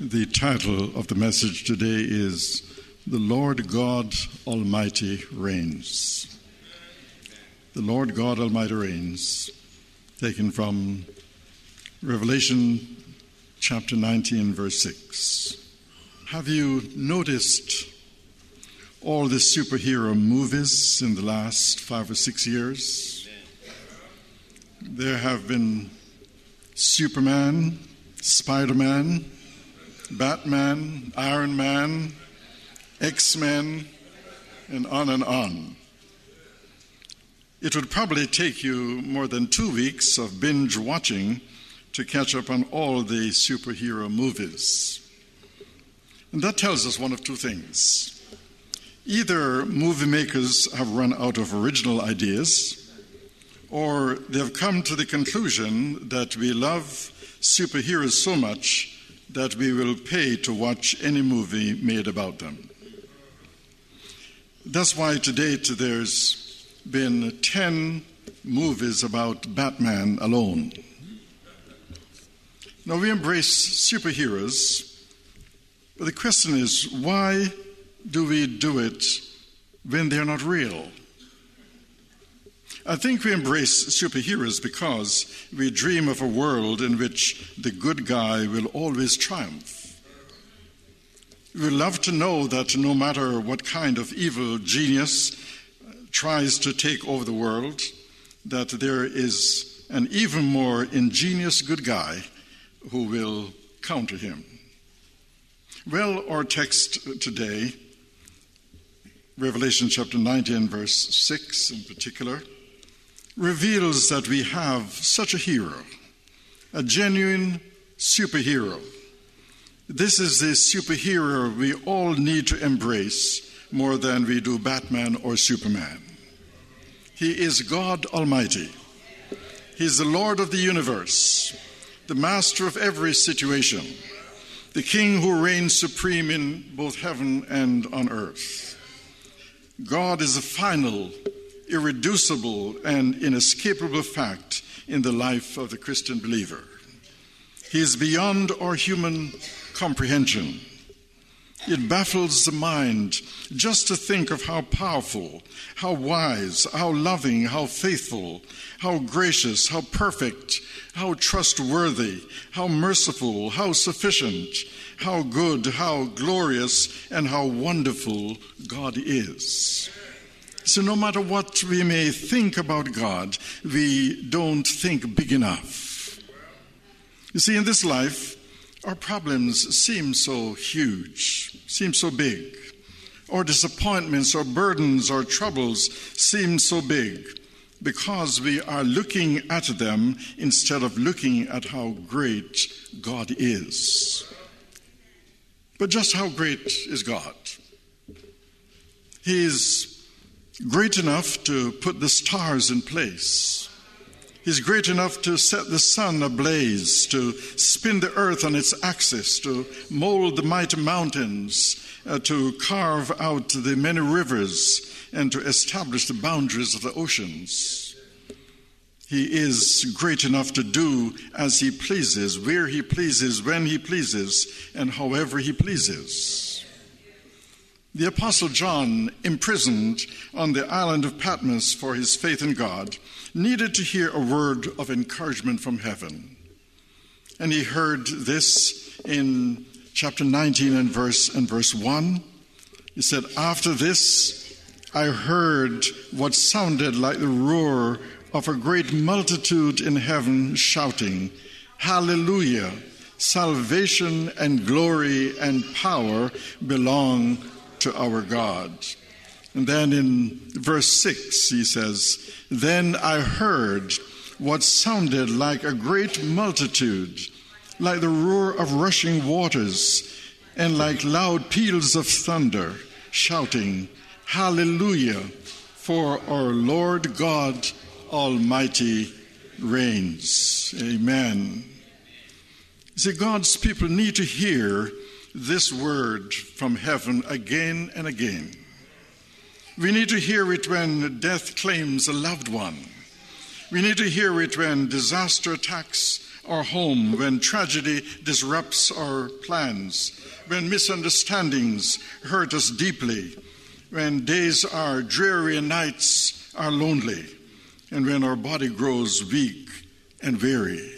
The title of the message today is The Lord God Almighty Reigns. The Lord God Almighty Reigns, taken from Revelation chapter 19, verse 6. Have you noticed all the superhero movies in the last five or six years? There have been Superman, Spider Man, Batman, Iron Man, X Men, and on and on. It would probably take you more than two weeks of binge watching to catch up on all the superhero movies. And that tells us one of two things. Either movie makers have run out of original ideas, or they've come to the conclusion that we love superheroes so much that we will pay to watch any movie made about them. That's why to date there's been 10 movies about Batman alone. Now we embrace superheroes, but the question is why do we do it when they're not real? I think we embrace superheroes because we dream of a world in which the good guy will always triumph. We love to know that no matter what kind of evil genius uh, tries to take over the world, that there is an even more ingenious good guy who will counter him. Well, our text today, Revelation chapter 19, verse 6 in particular, reveals that we have such a hero, a genuine superhero. This is the superhero we all need to embrace more than we do Batman or Superman. He is God Almighty. He is the Lord of the universe, the master of every situation, the King who reigns supreme in both heaven and on earth. God is the final irreducible and inescapable fact in the life of the Christian believer. He is beyond our human comprehension. It baffles the mind just to think of how powerful, how wise, how loving, how faithful, how gracious, how perfect, how trustworthy, how merciful, how sufficient, how good, how glorious, and how wonderful God is. So, no matter what we may think about God, we don't think big enough. You see, in this life, our problems seem so huge, seem so big. Our disappointments, our burdens, our troubles seem so big because we are looking at them instead of looking at how great God is. But just how great is God? He is great enough to put the stars in place. He's great enough to set the sun ablaze, to spin the earth on its axis, to mold the mighty mountains, uh, to carve out the many rivers, and to establish the boundaries of the oceans. He is great enough to do as he pleases, where he pleases, when he pleases, and however he pleases. The Apostle John, imprisoned on the island of Patmos for his faith in God, needed to hear a word of encouragement from heaven. And he heard this in chapter 19 and verse and verse 1. He said, After this I heard what sounded like the roar of a great multitude in heaven shouting, Hallelujah! Salvation and glory and power belong to our God. And then in verse 6, he says, Then I heard what sounded like a great multitude, like the roar of rushing waters, and like loud peals of thunder, shouting, Hallelujah, for our Lord God Almighty reigns. Amen. See, God's people need to hear this word from heaven again and again. We need to hear it when death claims a loved one, We need to hear it when disaster attacks our home, when tragedy disrupts our plans, when misunderstandings hurt us deeply, when days are dreary and nights are lonely, and when our body grows weak and weary.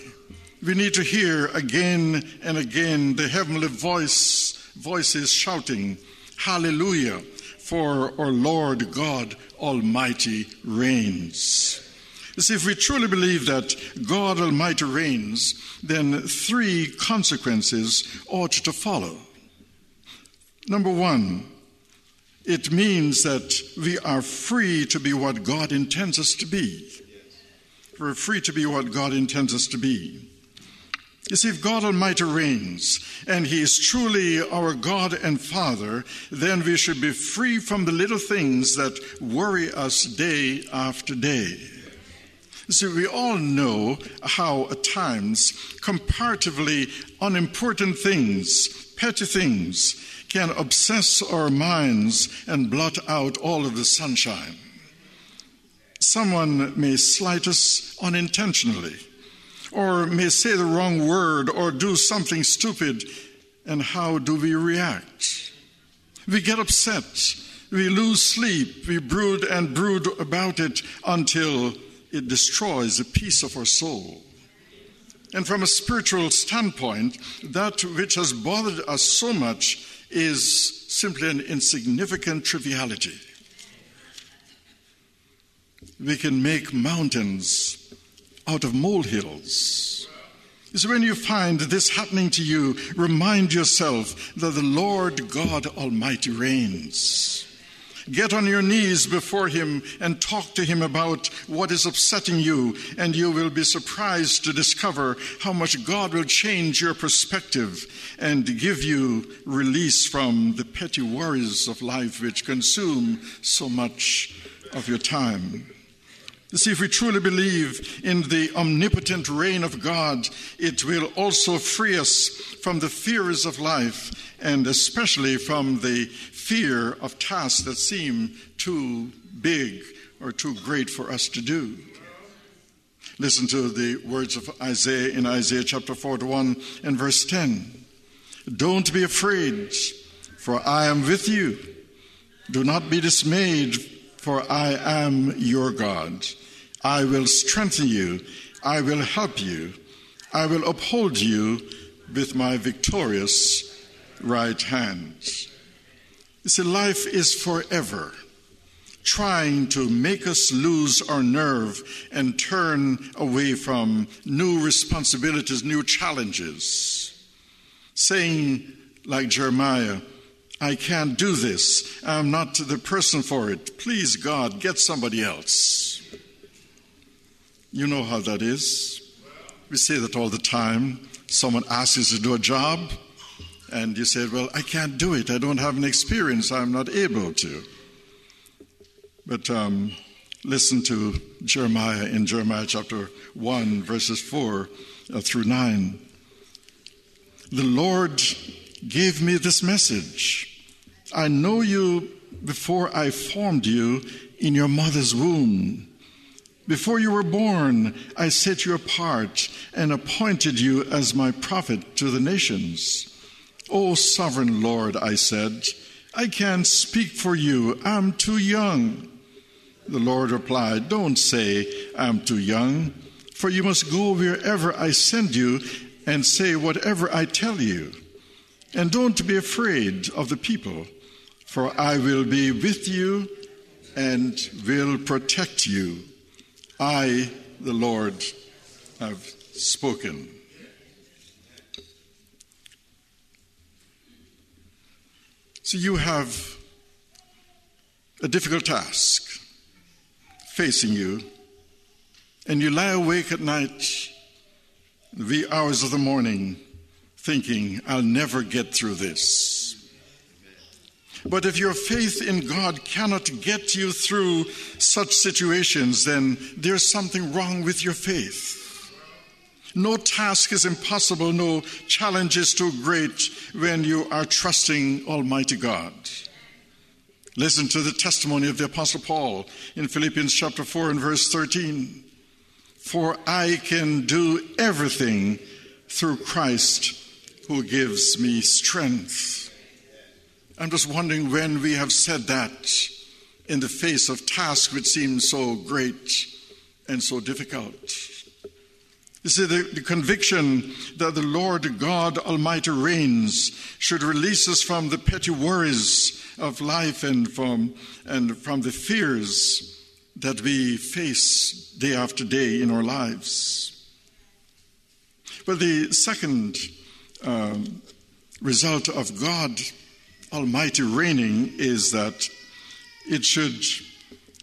We need to hear again and again the heavenly voice voices shouting, Hallelujah, for our Lord God Almighty reigns. You see, if we truly believe that God Almighty reigns, then three consequences ought to follow. Number one, it means that we are free to be what God intends us to be. We're free to be what God intends us to be. You see, if God Almighty reigns and He is truly our God and Father, then we should be free from the little things that worry us day after day. You See, we all know how at times comparatively unimportant things, petty things, can obsess our minds and blot out all of the sunshine. Someone may slight us unintentionally, or may say the wrong word, or do something stupid, and how do we react? We get upset, we lose sleep, we brood and brood about it until it destroys a piece of our soul. And from a spiritual standpoint, that which has bothered us so much is simply an insignificant triviality. We can make mountains out of molehills. So when you find this happening to you, remind yourself that the Lord God Almighty reigns. Get on your knees before Him and talk to Him about what is upsetting you, and you will be surprised to discover how much God will change your perspective and give you release from the petty worries of life which consume so much of your time. You see, if we truly believe in the omnipotent reign of God, it will also free us from the fears of life and especially from the fear of tasks that seem too big or too great for us to do. Listen to the words of Isaiah in Isaiah chapter 41 and verse 10. Don't be afraid, for I am with you. Do not be dismayed, for I am your God. I will strengthen you. I will help you. I will uphold you with my victorious right hand. You see, life is forever trying to make us lose our nerve and turn away from new responsibilities, new challenges. Saying, like Jeremiah, I can't do this. I'm not the person for it. Please, God, get somebody else. You know how that is. We say that all the time. Someone asks you to do a job, and you say, Well, I can't do it. I don't have an experience. I'm not able to. But um, listen to Jeremiah in Jeremiah chapter 1, verses 4 uh, through 9. The Lord gave me this message I know you before I formed you in your mother's womb. Before you were born, I set you apart and appointed you as my prophet to the nations. O sovereign Lord, I said, I can't speak for you. I'm too young. The Lord replied, Don't say, I'm too young, for you must go wherever I send you and say whatever I tell you. And don't be afraid of the people, for I will be with you and will protect you. I, the Lord, have spoken. So you have a difficult task facing you, and you lie awake at night, the hours of the morning, thinking, I'll never get through this. But if your faith in God cannot get you through such situations, then there's something wrong with your faith. No task is impossible, no challenge is too great when you are trusting Almighty God. Listen to the testimony of the Apostle Paul in Philippians chapter 4 and verse 13. for I can do everything through Christ who gives me strength. I'm just wondering when we have said that in the face of tasks which seem so great and so difficult. You see, the, the, conviction that the Lord God Almighty reigns should release us from the petty worries of life and from, and from the fears that we face day after day in our lives. But the second um, result of God Almighty reigning is that it should,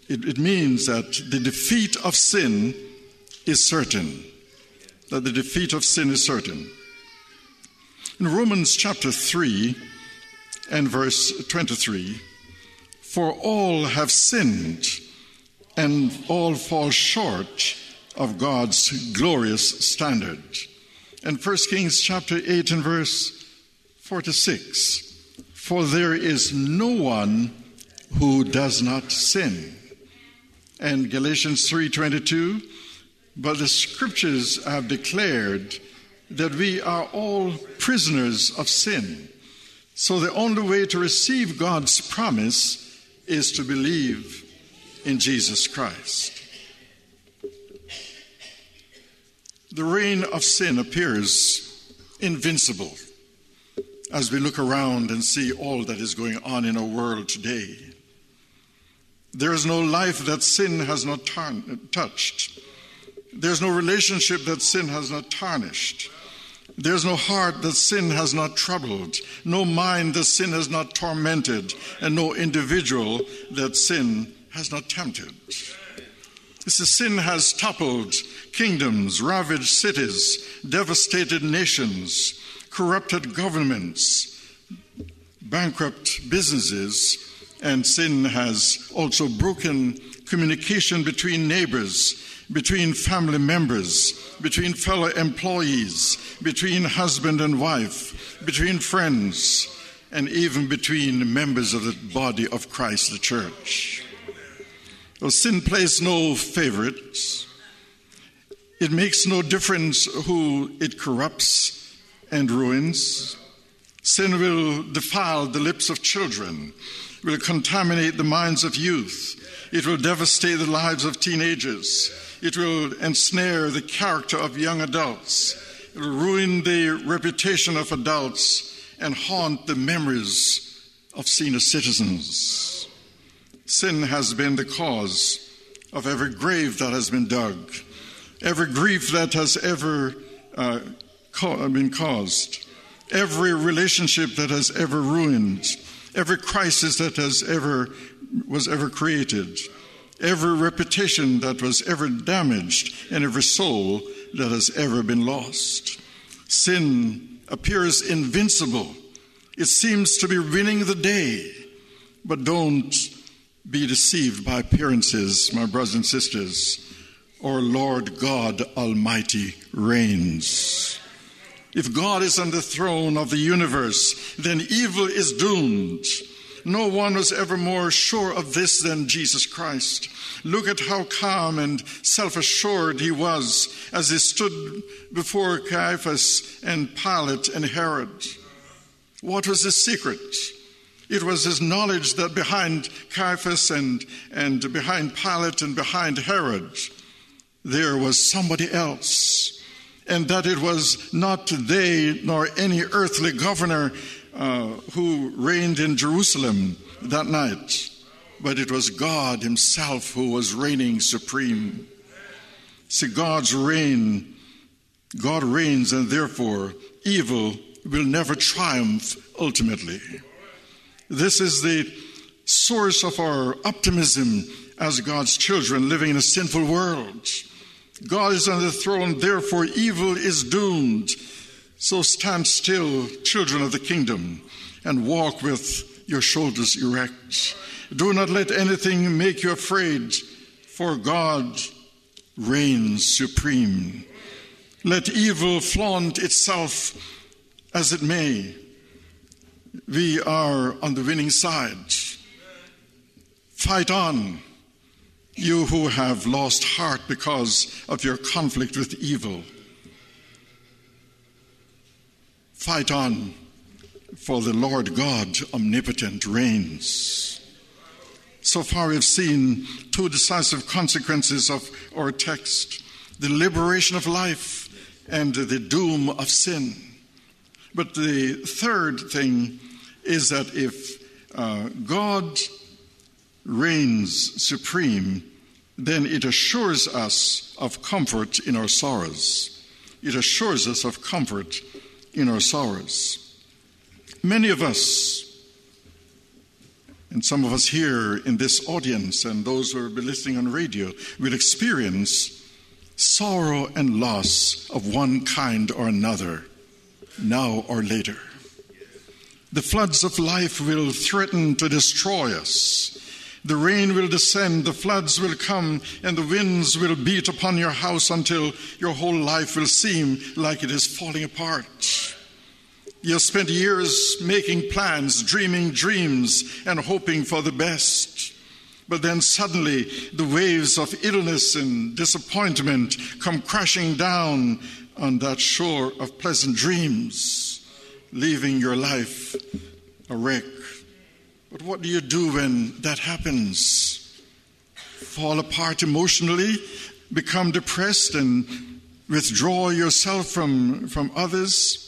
it, it means that the defeat of sin is certain. That the defeat of sin is certain. In Romans chapter 3 and verse 23, for all have sinned and all fall short of God's glorious standard. And 1 Kings chapter 8 and verse 46 For there is no one who does not sin. And Galatians 3:22 But the scriptures have declared that we are all prisoners of sin. So the only way to receive God's promise is to believe in Jesus Christ. The reign of sin appears invincible as we look around and see all that is going on in our world today. There is no life that sin has not uh, touched. There's no relationship that sin has not tarnished. There's no heart that sin has not troubled, no mind that sin has not tormented, and no individual that sin has not tempted. This sin has toppled kingdoms, ravaged cities, devastated nations, corrupted governments, bankrupt businesses, and sin has also broken communication between neighbors, between family members, between fellow employees, between husband and wife, between friends, and even between members of the body of Christ, the church. Well, sin plays no favorites. It makes no difference who it corrupts and ruins. Sin will defile the lips of children, will contaminate the minds of youth. It will devastate the lives of teenagers. It will ensnare the character of young adults. It will ruin the reputation of adults and haunt the memories of senior citizens. Sin has been the cause of every grave that has been dug, every grief that has ever uh, been caused, every relationship that has ever ruined, every crisis that has ever was ever created, every reputation that was ever damaged, and every soul that has ever been lost. Sin appears invincible. It seems to be winning the day, but don't be deceived by appearances, my brothers and sisters. Our Lord God Almighty reigns. If God is on the throne of the universe, then evil is doomed. No one was ever more sure of this than Jesus Christ. Look at how calm and self assured he was as he stood before Caiaphas and Pilate and Herod. What was his secret? It was his knowledge that behind Caiaphas and, and behind Pilate and behind Herod, there was somebody else. And that it was not they nor any earthly governor uh, who reigned in Jerusalem that night, but it was God Himself who was reigning supreme. See, God's reign, God reigns, and therefore evil will never triumph ultimately. This is the source of our optimism as God's children living in a sinful world. God is on the throne, therefore evil is doomed. So stand still, children of the kingdom, and walk with your shoulders erect. Do not let anything make you afraid, for God reigns supreme. Let evil flaunt itself as it may we are on the winning side. Fight on. You who have lost heart because of your conflict with evil, fight on, for the Lord God omnipotent reigns. So far, we've seen two decisive consequences of our text the liberation of life and the doom of sin. But the third thing is that if uh, God reigns supreme, then it assures us of comfort in our sorrows. It assures us of comfort in our sorrows. Many of us, and some of us here in this audience and those who be listening on radio, will experience sorrow and loss of one kind or another, now or later. The floods of life will threaten to destroy us. The rain will descend, the floods will come, and the winds will beat upon your house until your whole life will seem like it is falling apart. You have spent years making plans, dreaming dreams, and hoping for the best. But then suddenly the waves of illness and disappointment come crashing down on that shore of pleasant dreams, leaving your life a wreck. But what do you do when that happens? Fall apart emotionally, become depressed, and withdraw yourself from, from others?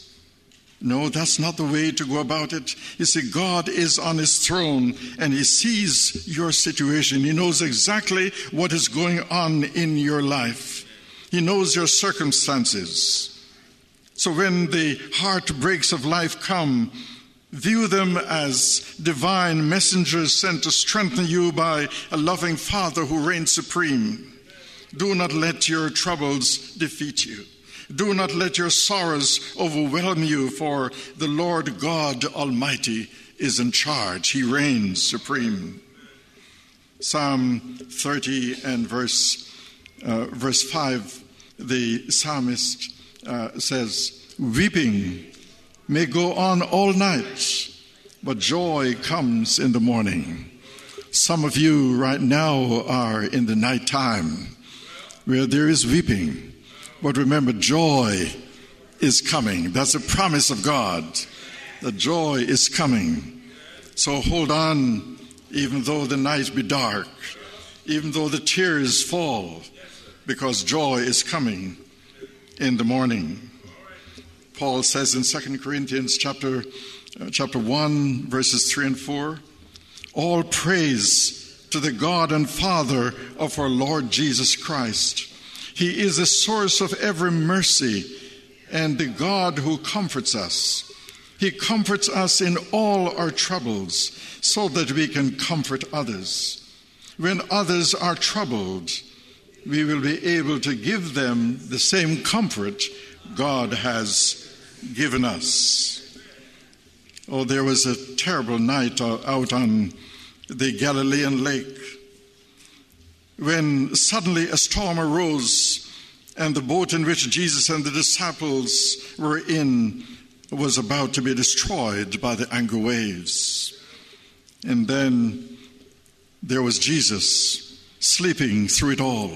No, that's not the way to go about it. You see, God is on his throne and he sees your situation. He knows exactly what is going on in your life, he knows your circumstances. So when the heartbreaks of life come, View them as divine messengers sent to strengthen you by a loving Father who reigns supreme. Do not let your troubles defeat you. Do not let your sorrows overwhelm you, for the Lord God Almighty is in charge. He reigns supreme. Psalm 30 and verse, uh, verse 5, the psalmist uh, says, Weeping may go on all night, but joy comes in the morning. Some of you right now are in the nighttime where there is weeping but remember, joy is coming. That's a promise of God. The joy is coming. So hold on, even though the night be dark, even though the tears fall, because joy is coming in the morning. Paul says in 2 Corinthians chapter, uh, chapter 1, verses 3 and 4 All praise to the God and Father of our Lord Jesus Christ he is the source of every mercy and the God who comforts us. He comforts us in all our troubles so that we can comfort others. When others are troubled, we will be able to give them the same comfort God has given us. Oh, there was a terrible night out on the Galilean lake when suddenly a storm arose and the boat in which Jesus and the disciples were in was about to be destroyed by the angry waves. And then there was Jesus sleeping through it all.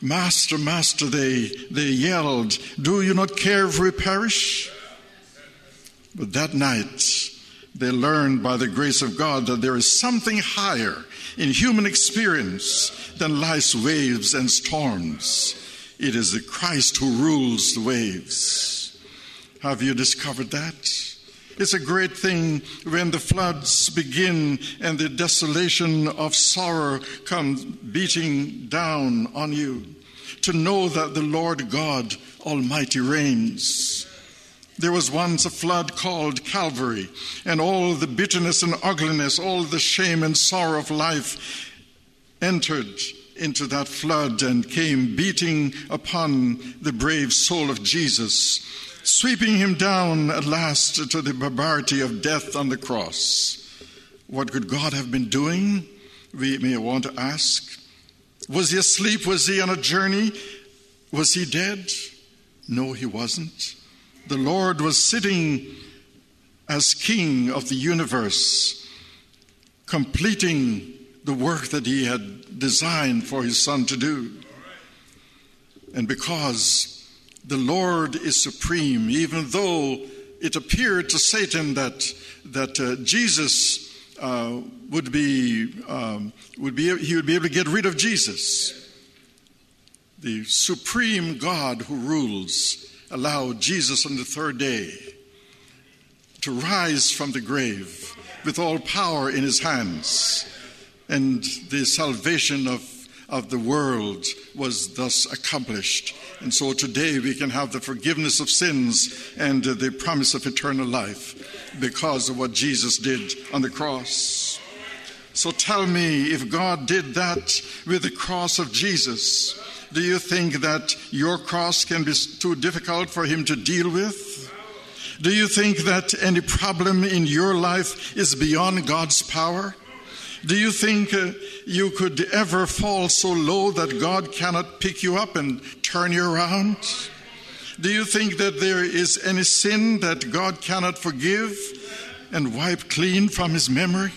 Master, Master, they, they yelled, Do you not care if we perish? But that night, they learned by the grace of God that there is something higher in human experience than life's waves and storms. It is the Christ who rules the waves. Have you discovered that? It's a great thing when the floods begin and the desolation of sorrow comes beating down on you to know that the Lord God Almighty reigns. There was once a flood called Calvary, and all the bitterness and ugliness, all the shame and sorrow of life entered into that flood and came beating upon the brave soul of Jesus, sweeping him down at last to the barbarity of death on the cross. What could God have been doing? We may want to ask. Was he asleep? Was he on a journey? Was he dead? No, he wasn't the Lord was sitting as King of the universe, completing the work that he had designed for his son to do. And because the Lord is supreme, even though it appeared to Satan that, that uh, Jesus uh, would be, um, would be, he would be able to get rid of Jesus. The supreme God who rules allowed Jesus on the third day to rise from the grave with all power in his hands. And the salvation of, of the world was thus accomplished. And so today we can have the forgiveness of sins and the promise of eternal life because of what Jesus did on the cross. So tell me, if God did that with the cross of Jesus, do you think that your cross can be too difficult for Him to deal with? Do you think that any problem in your life is beyond God's power? Do you think uh, you could ever fall so low that God cannot pick you up and turn you around? Do you think that there is any sin that God cannot forgive and wipe clean from his memory?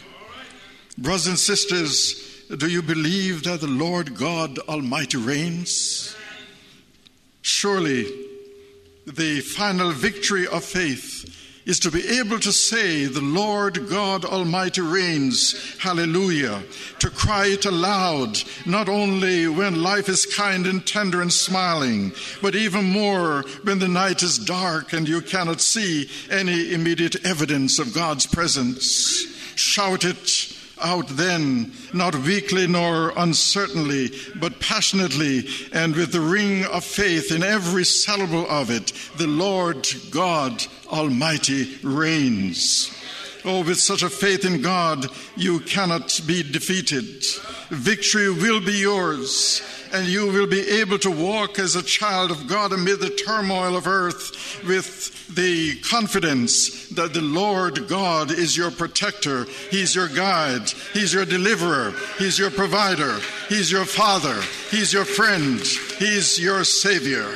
Brothers and sisters, do you believe that the Lord God Almighty reigns? Surely the final victory of faith is to be able to say, The Lord God Almighty reigns, hallelujah, to cry it aloud, not only when life is kind and tender and smiling, but even more when the night is dark and you cannot see any immediate evidence of God's presence. Shout it out then, not weakly nor uncertainly, but passionately and with the ring of faith in every syllable of it. The Lord God Almighty reigns. Oh, with such a faith in God, you cannot be defeated. Victory will be yours and you will be able to walk as a child of God amid the turmoil of earth with the confidence that the Lord God is your protector, He's your guide, He's your deliverer, He's your provider, He's your father, He's your friend, He's your Savior.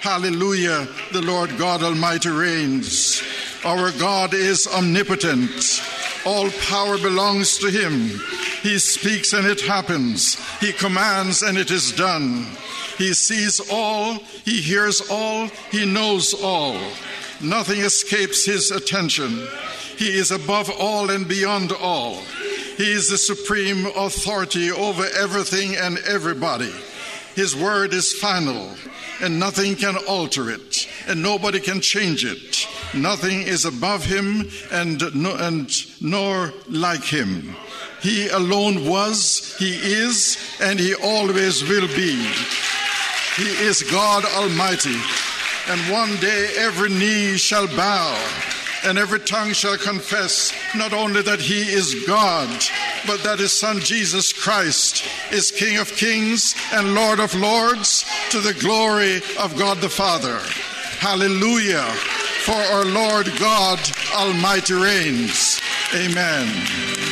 Hallelujah, the Lord God Almighty reigns. Our God is omnipotent. All power belongs to him. He speaks and it happens. He commands and it is done. He sees all, he hears all, he knows all. Nothing escapes his attention. He is above all and beyond all. He is the supreme authority over everything and everybody. His word is final, and nothing can alter it, and nobody can change it. Nothing is above him and, no, and nor like him. He alone was, he is, and he always will be. He is God Almighty. And one day every knee shall bow and every tongue shall confess not only that he is God, but that his son Jesus Christ is King of kings and Lord of lords to the glory of God the Father. Hallelujah for our Lord God Almighty reigns. Amen.